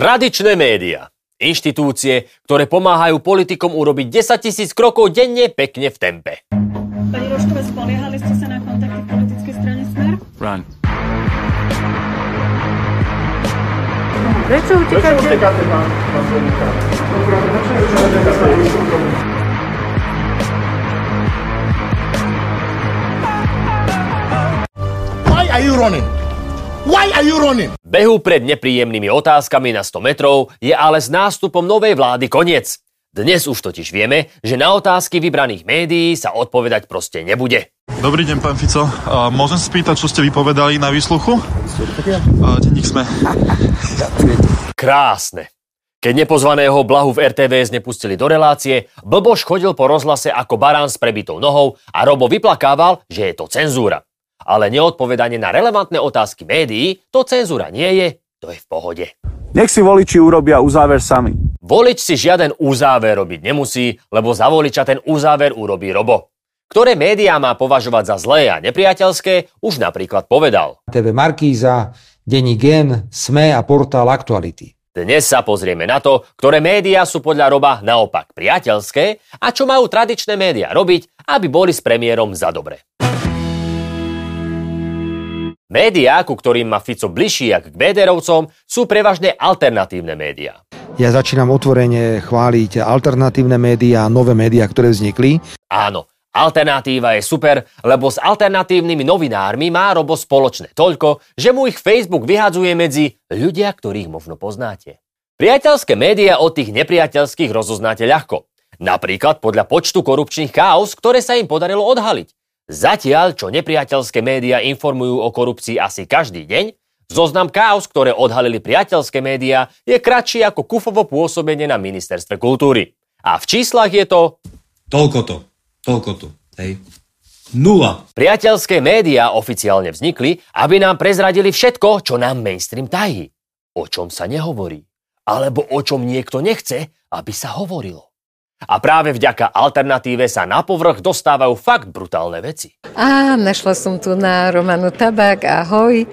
Tradičné médiá. Inštitúcie, ktoré pomáhajú politikom urobiť 10 tisíc krokov denne pekne v tempe. Pani Rošková, spoliehali ste sa na kontakty v politickej strane Smer? Run. Prečo utekáte? Why are you running? Why are you running? Behu pred nepríjemnými otázkami na 100 metrov je ale s nástupom novej vlády koniec. Dnes už totiž vieme, že na otázky vybraných médií sa odpovedať proste nebude. Dobrý deň, pán Fico. A môžem spýtať, čo ste vypovedali na výsluchu? Denník sme. Krásne. Keď nepozvaného Blahu v RTVS nepustili do relácie, Blboš chodil po rozhlase ako barán s prebitou nohou a Robo vyplakával, že je to cenzúra. Ale neodpovedanie na relevantné otázky médií, to cenzúra nie je, to je v pohode. Nech si voliči urobia uzáver sami. Volič si žiaden uzáver robiť nemusí, lebo za voliča ten uzáver urobí Robo. Ktoré médiá má považovať za zlé a nepriateľské, už napríklad povedal. TV Markíza, Denní Gen, SME a portál Aktuality. Dnes sa pozrieme na to, ktoré médiá sú podľa Roba naopak priateľské a čo majú tradičné médiá robiť, aby boli s premiérom za dobre. Médiá, ku ktorým má Fico bližší jak k Béderovcom, sú prevažne alternatívne médiá. Ja začínam otvorene chváliť alternatívne médiá, nové médiá, ktoré vznikli. Áno, alternatíva je super, lebo s alternatívnymi novinármi má Robo spoločné toľko, že mu ich Facebook vyhadzuje medzi ľudia, ktorých možno poznáte. Priateľské médiá od tých nepriateľských rozoznáte ľahko. Napríklad podľa počtu korupčných chaos, ktoré sa im podarilo odhaliť. Zatiaľ, čo nepriateľské médiá informujú o korupcii asi každý deň, zoznam chaos, ktoré odhalili priateľské médiá, je kratší ako kufovo pôsobenie na ministerstve kultúry. A v číslach je to... Toľko to, toľko to, hej. Nula. Priateľské médiá oficiálne vznikli, aby nám prezradili všetko, čo nám mainstream tají. O čom sa nehovorí. Alebo o čom niekto nechce, aby sa hovorilo. A práve vďaka alternatíve sa na povrch dostávajú fakt brutálne veci. Á, našla som tu na Romanu Tabak, ahoj.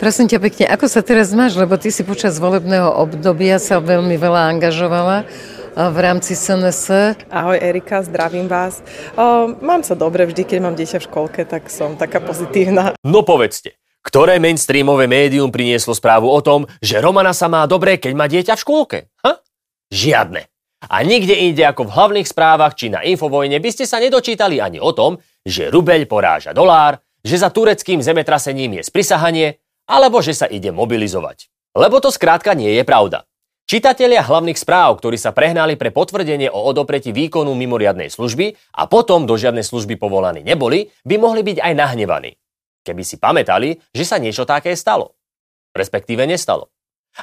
Prosím ťa pekne, ako sa teraz máš, lebo ty si počas volebného obdobia sa veľmi veľa angažovala v rámci SNS. Ahoj Erika, zdravím vás. O, mám sa dobre, vždy keď mám dieťa v školke, tak som taká pozitívna. No povedzte, ktoré mainstreamové médium prinieslo správu o tom, že Romana sa má dobre, keď má dieťa v škôlke? Ha? Žiadne. A nikde inde ako v hlavných správach či na Infovojne by ste sa nedočítali ani o tom, že rubeľ poráža dolár, že za tureckým zemetrasením je sprisahanie, alebo že sa ide mobilizovať. Lebo to skrátka nie je pravda. Čitatelia hlavných správ, ktorí sa prehnali pre potvrdenie o odopretí výkonu mimoriadnej služby a potom do žiadnej služby povolaní neboli, by mohli byť aj nahnevaní. Keby si pamätali, že sa niečo také stalo. Respektíve nestalo.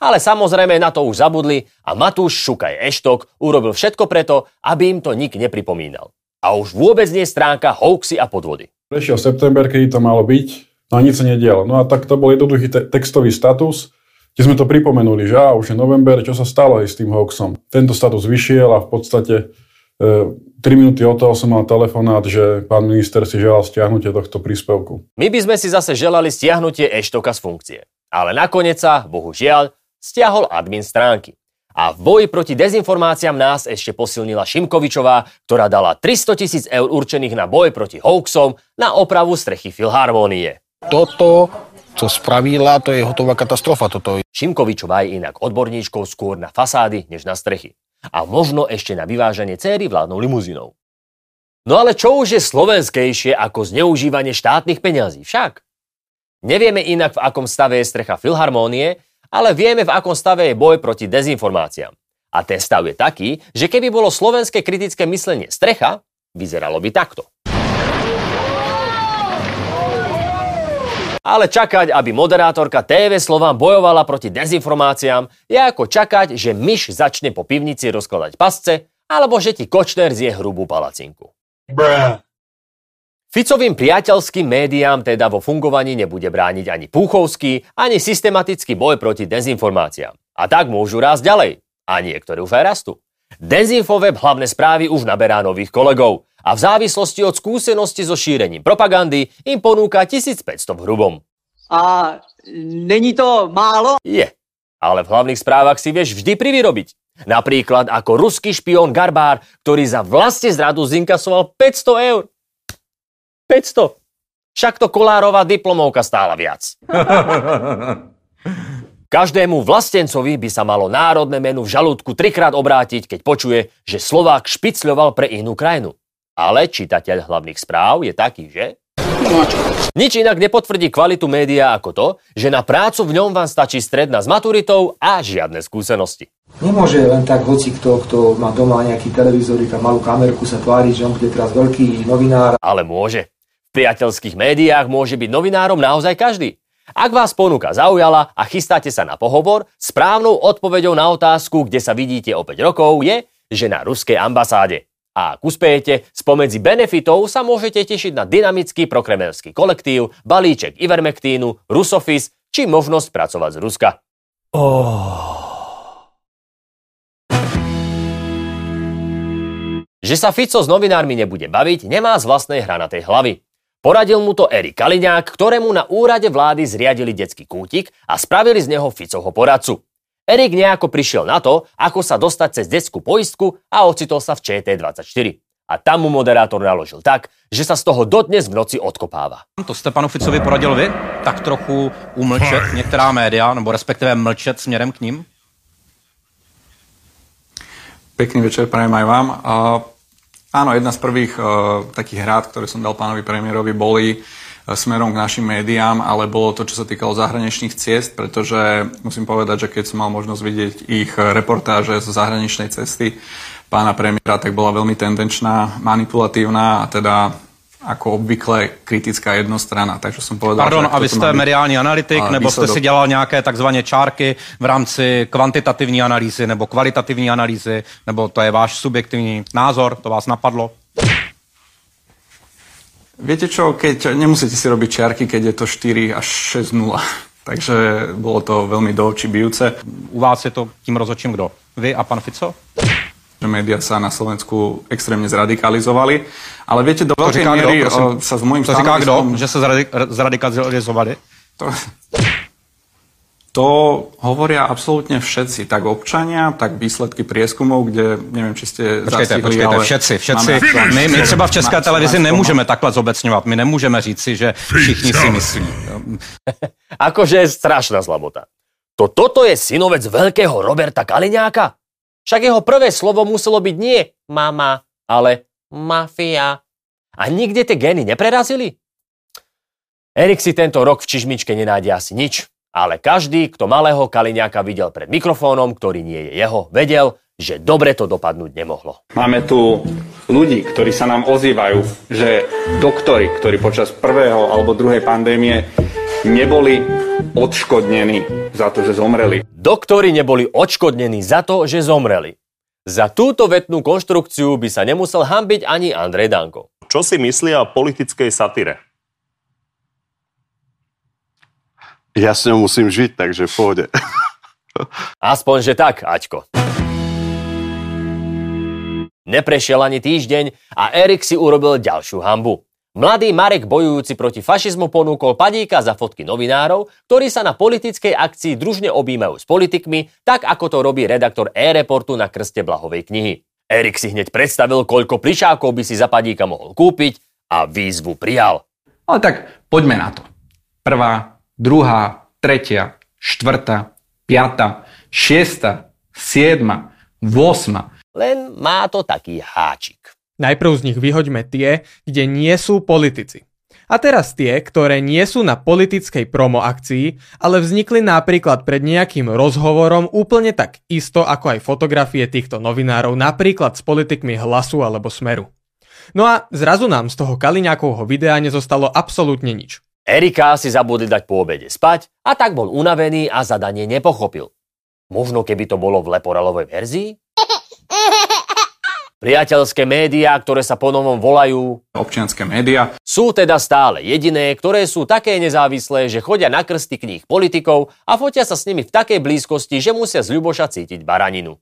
Ale samozrejme na to už zabudli a Matúš Šukaj Eštok urobil všetko preto, aby im to nik nepripomínal. A už vôbec nie stránka hoaxy a podvody. Prešiel september, kedy to malo byť, no a nič sa nedialo. No a tak to bol jednoduchý te- textový status, kde sme to pripomenuli, že á, už je november, čo sa stalo aj s tým hoaxom. Tento status vyšiel a v podstate e, 3 minúty od toho som mal telefonát, že pán minister si želal stiahnutie tohto príspevku. My by sme si zase želali stiahnutie Eštoka z funkcie. Ale nakoniec sa, bohužiaľ, stiahol admin stránky. A v boji proti dezinformáciám nás ešte posilnila Šimkovičová, ktorá dala 300 tisíc eur určených na boj proti hoaxom na opravu strechy Filharmónie. Toto, co spravila, to je hotová katastrofa. Toto. Šimkovičová je inak odborníčkou skôr na fasády, než na strechy. A možno ešte na vyvážanie céry vládnou limuzínou. No ale čo už je slovenskejšie ako zneužívanie štátnych peňazí však? Nevieme inak, v akom stave je strecha Filharmónie, ale vieme, v akom stave je boj proti dezinformáciám. A ten stav je taký, že keby bolo slovenské kritické myslenie strecha, vyzeralo by takto. Ale čakať, aby moderátorka TV Slován bojovala proti dezinformáciám, je ako čakať, že myš začne po pivnici rozkladať pasce, alebo že ti Kočner zje hrubú palacinku. Bruh. Ficovým priateľským médiám teda vo fungovaní nebude brániť ani Púchovský, ani systematický boj proti dezinformáciám. A tak môžu rásť ďalej. A niektoré už aj rastú. Dezinfoweb hlavné správy už naberá nových kolegov a v závislosti od skúsenosti so šírením propagandy im ponúka 1500 v hrubom. A není to málo? Je. Ale v hlavných správach si vieš vždy privyrobiť. Napríklad ako ruský špión Garbár, ktorý za vlastne zradu zinkasoval 500 eur. 500. Však to Kolárová diplomovka stála viac. Každému vlastencovi by sa malo národné menu v žalúdku trikrát obrátiť, keď počuje, že Slovák špicľoval pre inú krajinu. Ale čitateľ hlavných správ je taký, že? Nič inak nepotvrdí kvalitu média ako to, že na prácu v ňom vám stačí stredná s maturitou a žiadne skúsenosti. Nemôže len tak hoci kto, kto má doma nejaký televízor, a malú kamerku sa tváriť, že on bude teraz veľký novinár. Ale môže. Priateľských médiách môže byť novinárom naozaj každý. Ak vás ponuka zaujala a chystáte sa na pohovor, správnou odpoveďou na otázku, kde sa vidíte o 5 rokov, je, že na ruskej ambasáde. A ak uspejete, spomedzi benefitov sa môžete tešiť na dynamický prokremelský kolektív, balíček Ivermectínu, Rusofis či možnosť pracovať z Ruska. Oh. Že sa Fico s novinármi nebude baviť, nemá z vlastnej hranatej hlavy. Poradil mu to Erik Kaliňák, ktorému na úrade vlády zriadili detský kútik a spravili z neho Ficovho poradcu. Erik nejako prišiel na to, ako sa dostať cez detskú poistku a ocitol sa v ČT24. A tam mu moderátor naložil tak, že sa z toho dodnes v noci odkopáva. To jste panu Ficovi poradil vy? Tak trochu umlčet některá média, nebo respektive mlčet směrem k ním? Pekný večer prajem aj vám. Áno, jedna z prvých uh, takých rád, ktoré som dal pánovi premiérovi, boli uh, smerom k našim médiám, ale bolo to, čo sa týkalo zahraničných ciest, pretože musím povedať, že keď som mal možnosť vidieť ich reportáže z zahraničnej cesty pána premiéra, tak bola veľmi tendenčná, manipulatívna a teda ako obvykle kritická jednostrana, takže som povedal... Pardon, a vy jste mediální analytik, nebo jste si dělal nějaké takzvané čárky v rámci kvantitativní analýzy nebo kvalitativní analýzy, nebo to je váš subjektivní názor, to vás napadlo? Viete čo, keď nemusíte si robiť čiarky, keď je to 4 až 6-0. Takže bolo to veľmi do očí bijúce. U vás je to tím rozhodčím kdo? Vy a pan Fico? Že médiá sa na Slovensku extrémne zradikalizovali. Ale viete, do veľkej miery kdo, sa s môjim To říká kdo, že sa zradikalizovali? To, to hovoria absolútne všetci, tak občania, tak výsledky prieskumov, kde neviem, či ste počkejte, zastihli, počkejte, ale všetci, všetci. My, my třeba v České televizi nemůžeme takhle zobecňovat. My nemůžeme říci, že všichni si myslí. akože je strašná zlabota. To toto je synovec veľkého Roberta Kaliňáka? Však jeho prvé slovo muselo byť nie mama, ale mafia. A nikde tie gény neprerazili? Erik si tento rok v Čižmičke nenájde asi nič, ale každý, kto malého Kaliňáka videl pred mikrofónom, ktorý nie je jeho, vedel, že dobre to dopadnúť nemohlo. Máme tu ľudí, ktorí sa nám ozývajú, že doktori, ktorí počas prvého alebo druhej pandémie neboli odškodnení za to, že zomreli. Doktori neboli odškodnení za to, že zomreli. Za túto vetnú konštrukciu by sa nemusel hambiť ani Andrej Danko. Čo si myslia o politickej satire? Ja s ňou musím žiť, takže pôjde. Aspoň, že tak, Aťko. Neprešiel ani týždeň a Erik si urobil ďalšiu hambu. Mladý Marek bojujúci proti fašizmu ponúkol padíka za fotky novinárov, ktorí sa na politickej akcii družne objímajú s politikmi, tak ako to robí redaktor e-reportu na krste blahovej knihy. Erik si hneď predstavil, koľko plišákov by si za padíka mohol kúpiť a výzvu prijal. Ale tak poďme na to. Prvá, druhá, tretia, štvrtá, piata, šiesta, siedma, vosma. Len má to taký háčik. Najprv z nich vyhoďme tie, kde nie sú politici. A teraz tie, ktoré nie sú na politickej promo akcii, ale vznikli napríklad pred nejakým rozhovorom úplne tak isto ako aj fotografie týchto novinárov, napríklad s politikmi hlasu alebo smeru. No a zrazu nám z toho Kaliňákovho videa nezostalo absolútne nič. Erika si zabudli dať po obede spať a tak bol unavený a zadanie nepochopil. Možno keby to bolo v leporalovej verzii? Priateľské médiá, ktoré sa ponovom volajú občianské médiá, sú teda stále jediné, ktoré sú také nezávislé, že chodia na krsty kníh politikov a fotia sa s nimi v takej blízkosti, že musia z Ľuboša cítiť baraninu.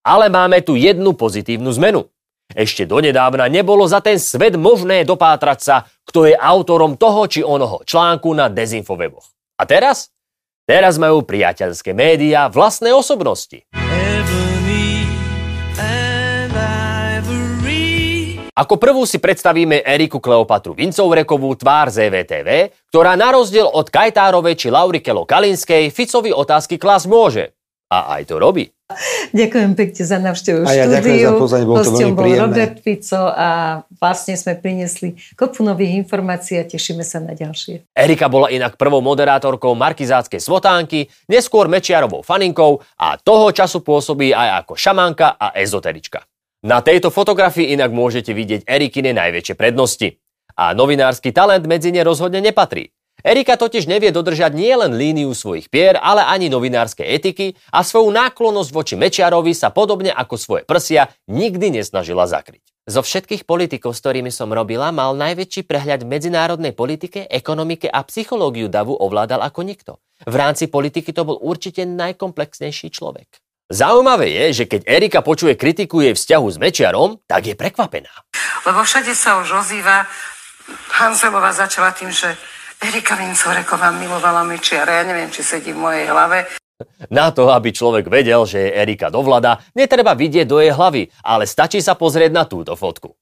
Ale máme tu jednu pozitívnu zmenu. Ešte donedávna nebolo za ten svet možné dopátrať sa, kto je autorom toho či onoho článku na dezinfoveboch. A teraz? Teraz majú priateľské médiá vlastné osobnosti. Ako prvú si predstavíme Eriku Kleopatru Vincovrekovú tvár z EVTV, ktorá na rozdiel od Kajtárovej či Laurikelo Kalinskej Ficovi otázky klas môže. A aj to robí. Ďakujem pekne za návštevu A ja ďakujem štúdiu. za pozvanie, bolo to veľmi bol. Robert Fico a vlastne sme priniesli kopu nových informácií a tešíme sa na ďalšie. Erika bola inak prvou moderátorkou Markizáckej svotánky, neskôr Mečiarovou faninkou a toho času pôsobí aj ako šamanka a ezoterička. Na tejto fotografii inak môžete vidieť Erikine najväčšie prednosti. A novinársky talent medzi ne rozhodne nepatrí. Erika totiž nevie dodržať nielen líniu svojich pier, ale ani novinárskej etiky a svoju náklonnosť voči Mečiarovi sa podobne ako svoje prsia nikdy nesnažila zakryť. Zo všetkých politikov, s ktorými som robila, mal najväčší prehľad v medzinárodnej politike, ekonomike a psychológiu davu ovládal ako nikto. V rámci politiky to bol určite najkomplexnejší človek. Zaujímavé je, že keď Erika počuje kritiku jej vzťahu s Mečiarom, tak je prekvapená. Lebo všade sa už ozýva, Hanzelová začala tým, že Erika Vincoreková milovala Mečiara. Ja neviem, či sedí v mojej hlave. Na to, aby človek vedel, že je Erika dovlada, netreba vidieť do jej hlavy, ale stačí sa pozrieť na túto fotku.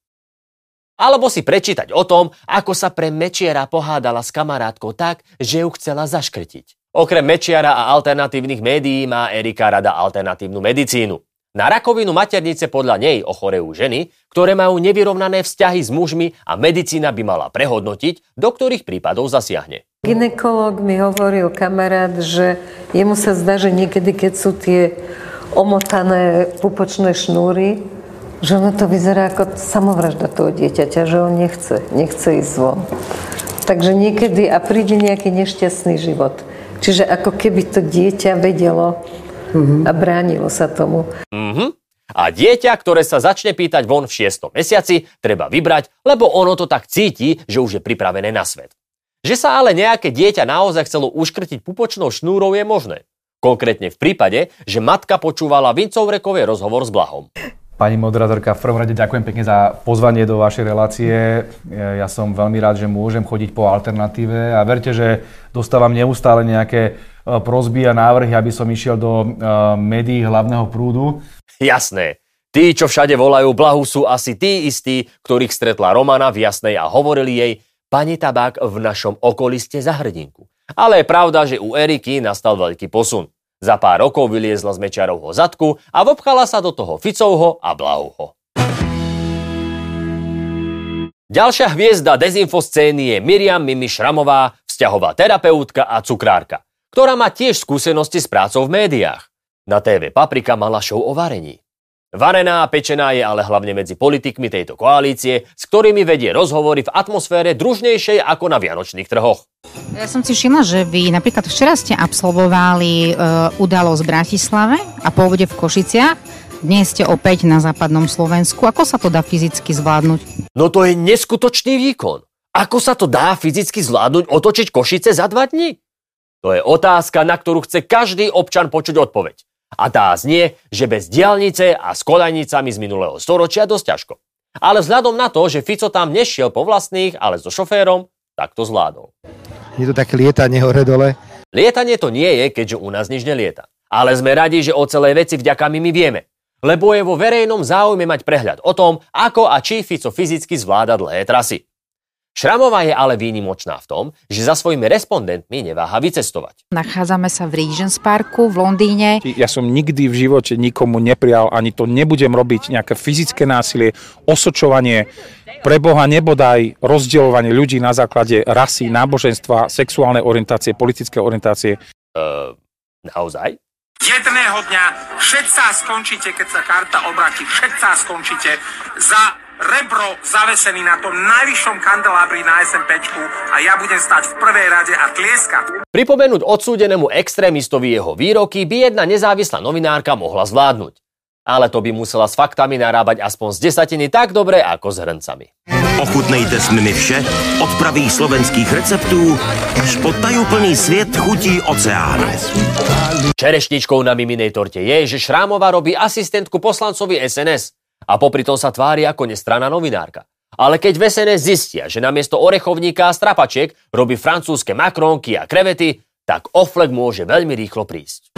Alebo si prečítať o tom, ako sa pre Mečiara pohádala s kamarátkou tak, že ju chcela zaškrtiť. Okrem Mečiara a alternatívnych médií má Erika rada alternatívnu medicínu. Na rakovinu maternice podľa nej ochorejú ženy, ktoré majú nevyrovnané vzťahy s mužmi a medicína by mala prehodnotiť, do ktorých prípadov zasiahne. Ginekolog mi hovoril kamarát, že jemu sa zdá, že niekedy, keď sú tie omotané pupočné šnúry, že ono to vyzerá ako samovražda toho dieťaťa, že on nechce, nechce ísť von. Takže niekedy a príde nejaký nešťastný život. Čiže ako keby to dieťa vedelo a bránilo sa tomu. Mhm. A dieťa, ktoré sa začne pýtať von v 6. mesiaci, treba vybrať, lebo ono to tak cíti, že už je pripravené na svet. Že sa ale nejaké dieťa naozaj chcelo uškrtiť pupočnou šnúrou je možné. Konkrétne v prípade, že matka počúvala Vincovrekovej rozhovor s Blahom. Pani moderátorka, v prvom rade ďakujem pekne za pozvanie do vašej relácie. Ja som veľmi rád, že môžem chodiť po alternatíve a verte, že dostávam neustále nejaké e, prosby a návrhy, aby som išiel do e, médií hlavného prúdu. Jasné. Tí, čo všade volajú Blahu, sú asi tí istí, ktorých stretla Romana v Jasnej a hovorili jej, pani Tabák, v našom okolí ste za hrdinku. Ale je pravda, že u Eriky nastal veľký posun. Za pár rokov vyliezla z Mečiarovho zadku a vopchala sa do toho Ficovho a Blahovho. Ďalšia hviezda dezinfoscény je Miriam Mimi Šramová, vzťahová terapeutka a cukrárka, ktorá má tiež skúsenosti s prácou v médiách. Na TV Paprika mala show o varení. Varená a pečená je ale hlavne medzi politikmi tejto koalície, s ktorými vedie rozhovory v atmosfére družnejšej ako na vianočných trhoch. Ja som si všimla, že vy napríklad včera ste absolvovali e, udalosť v Bratislave a obede v Košiciach. Dnes ste opäť na západnom Slovensku. Ako sa to dá fyzicky zvládnuť? No to je neskutočný výkon. Ako sa to dá fyzicky zvládnuť otočiť Košice za dva dní? To je otázka, na ktorú chce každý občan počuť odpoveď. A tá znie, že bez diálnice a s kolajnicami z minulého storočia dosť ťažko. Ale vzhľadom na to, že Fico tam nešiel po vlastných, ale so šoférom, tak to zvládol. Je to také lietanie hore-dole. Lietanie to nie je, keďže u nás nič nelieta. Ale sme radi, že o celej veci vďaka my vieme. Lebo je vo verejnom záujme mať prehľad o tom, ako a či Fico fyzicky zvláda dlhé trasy. Šramová je ale výnimočná v tom, že za svojimi respondentmi neváha vycestovať. Nachádzame sa v Regents Parku v Londýne. Ja som nikdy v živote nikomu neprijal, ani to nebudem robiť, nejaké fyzické násilie, osočovanie, pre Boha nebodaj rozdielovanie ľudí na základe rasy, náboženstva, sexuálnej orientácie, politické orientácie. Uh, naozaj? Jedného dňa všetci skončíte, keď sa karta obratí, všetci skončíte za rebro zavesený na tom najvyššom kandelábri na SMPčku a ja budem stať v prvej rade a tlieskať. Pripomenúť odsúdenému extrémistovi jeho výroky by jedna nezávislá novinárka mohla zvládnuť. Ale to by musela s faktami narábať aspoň z desatiny tak dobre ako s hrncami. Ochutnejte s nimi vše, od pravých slovenských receptů až po tajuplný svět chutí oceánu. Čerešničkou na miminej torte je, že Šrámová robí asistentku poslancovi SNS a popri tom sa tvári ako nestraná novinárka. Ale keď v zistia, že namiesto orechovníka a strapačiek robí francúzske makrónky a krevety, tak oflek môže veľmi rýchlo prísť.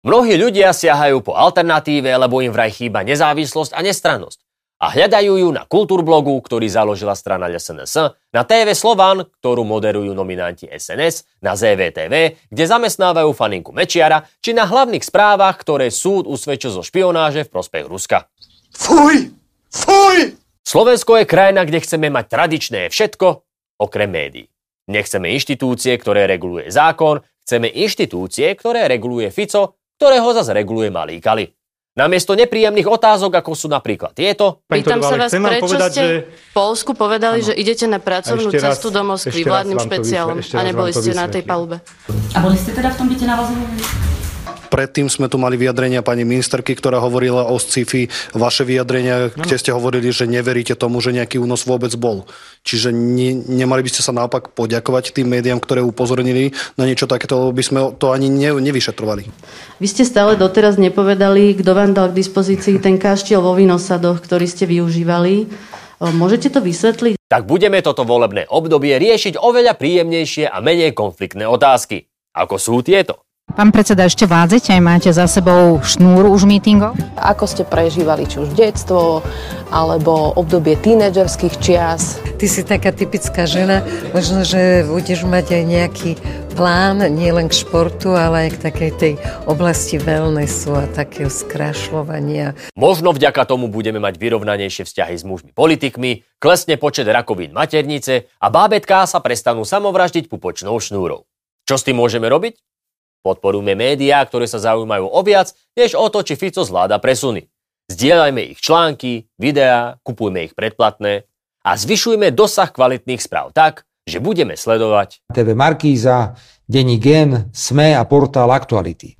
Mnohí ľudia siahajú po alternatíve, lebo im vraj chýba nezávislosť a nestrannosť. A hľadajú ju na kultúrblogu, ktorý založila strana SNS, na TV Slovan, ktorú moderujú nominanti SNS, na ZVTV, kde zamestnávajú faninku Mečiara, či na hlavných správach, ktoré súd usvedčil zo špionáže v prospech Ruska. Fuj! Fuj! Slovensko je krajina, kde chceme mať tradičné všetko, okrem médií. Nechceme inštitúcie, ktoré reguluje zákon, chceme inštitúcie, ktoré reguluje Fico, ktorého zase reguluje Malý Kali. Namiesto nepríjemných otázok, ako sú napríklad tieto... Pýtam sa vás, prečo povedať, ste v Polsku povedali, ano. že idete na pracovnú cestu do Moskvy vládnym špeciálom a neboli ste na tej palube? A boli ste teda v tom byte na Vazovovi? Predtým sme tu mali vyjadrenia pani ministerky, ktorá hovorila o sci-fi, vaše vyjadrenia, no. kde ste hovorili, že neveríte tomu, že nejaký únos vôbec bol. Čiže ne, nemali by ste sa naopak poďakovať tým médiám, ktoré upozornili na niečo takéto, lebo by sme to ani ne, nevyšetrovali. Vy ste stále doteraz nepovedali, kto vám dal k dispozícii ten kaštiel vo vinosadoch, ktorý ste využívali. Môžete to vysvetliť? Tak budeme toto volebné obdobie riešiť oveľa príjemnejšie a menej konfliktné otázky. Ako sú tieto? Pán predseda, ešte vládzete? Máte za sebou šnúru už mítingov? Ako ste prežívali či už detstvo, alebo obdobie tínedžerských čias? Ty si taká typická žena, možno, že budeš mať aj nejaký plán, nielen k športu, ale aj k takej tej oblasti wellnessu a takého skrašľovania. Možno vďaka tomu budeme mať vyrovnanejšie vzťahy s mužmi politikmi, klesne počet rakovín maternice a bábetká sa prestanú samovraždiť pupočnou šnúrou. Čo s tým môžeme robiť? Podporujme médiá, ktoré sa zaujímajú o viac, než o to, či Fico zvláda presuny. Zdieľajme ich články, videá, kupujme ich predplatné a zvyšujme dosah kvalitných správ tak, že budeme sledovať TV Markíza, Denní Gen, SME a portál Aktuality.